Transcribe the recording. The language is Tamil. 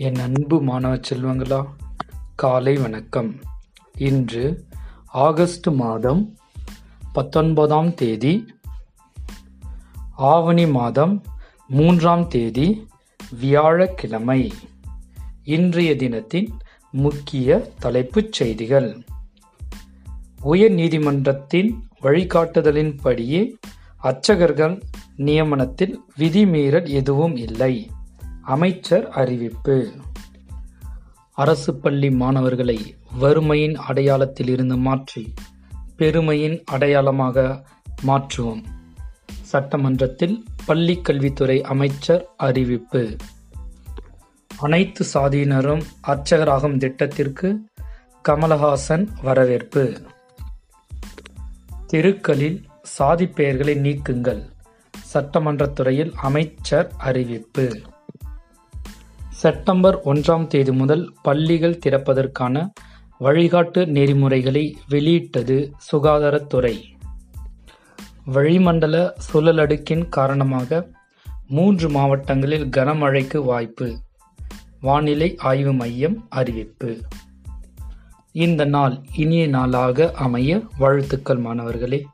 என் அன்பு மாணவ செல்வங்களா காலை வணக்கம். இன்று ஆகஸ்ட் மாதம் பத்தொன்பதாம் தேதி ஆவணி மாதம் மூன்றாம் தேதி வியாழக்கிழமை. இன்றைய தினத்தின் முக்கிய தலைப்புச் செய்திகள். உயர் நீதிமன்றத்தின் வழிகாட்டுதலின்படியே அர்ச்சகர்கள் நியமனத்தில் விதிமீறல் எதுவும் இல்லை. அமைச்சர் அறிவிப்பு. அரசு பள்ளி மாணவர்களை வறுமையின் அடையாளத்தில் இருந்து மாற்றி பெருமையின் அடையாளமாக மாற்றுவோம். சட்டமன்றத்தில் பள்ளி கல்வித்துறை அமைச்சர் அறிவிப்பு. அனைத்து சாதியினரும் அர்ச்சகராகும் திட்டத்திற்கு கமலஹாசன் வரவேற்பு. தெருக்களில் சாதி பெயர்களை நீக்குங்கள் சட்டமன்றத்துறையில் அமைச்சர் அறிவிப்பு. செப்டம்பர் ஒன்றாம் தேதி முதல் பள்ளிகள் திறப்பதற்கான வழிகாட்டு நெறிமுறைகளை வெளியிட்டது சுகாதாரத்துறை. வளிமண்டல சுழலடுக்கின் காரணமாக மூன்று மாவட்டங்களில் கனமழைக்கு வாய்ப்பு. வானிலை ஆய்வு மையம் அறிவிப்பு. இந்த நாள் இனிய நாளாக அமைய வாழ்த்துக்கள் மாணவர்களே.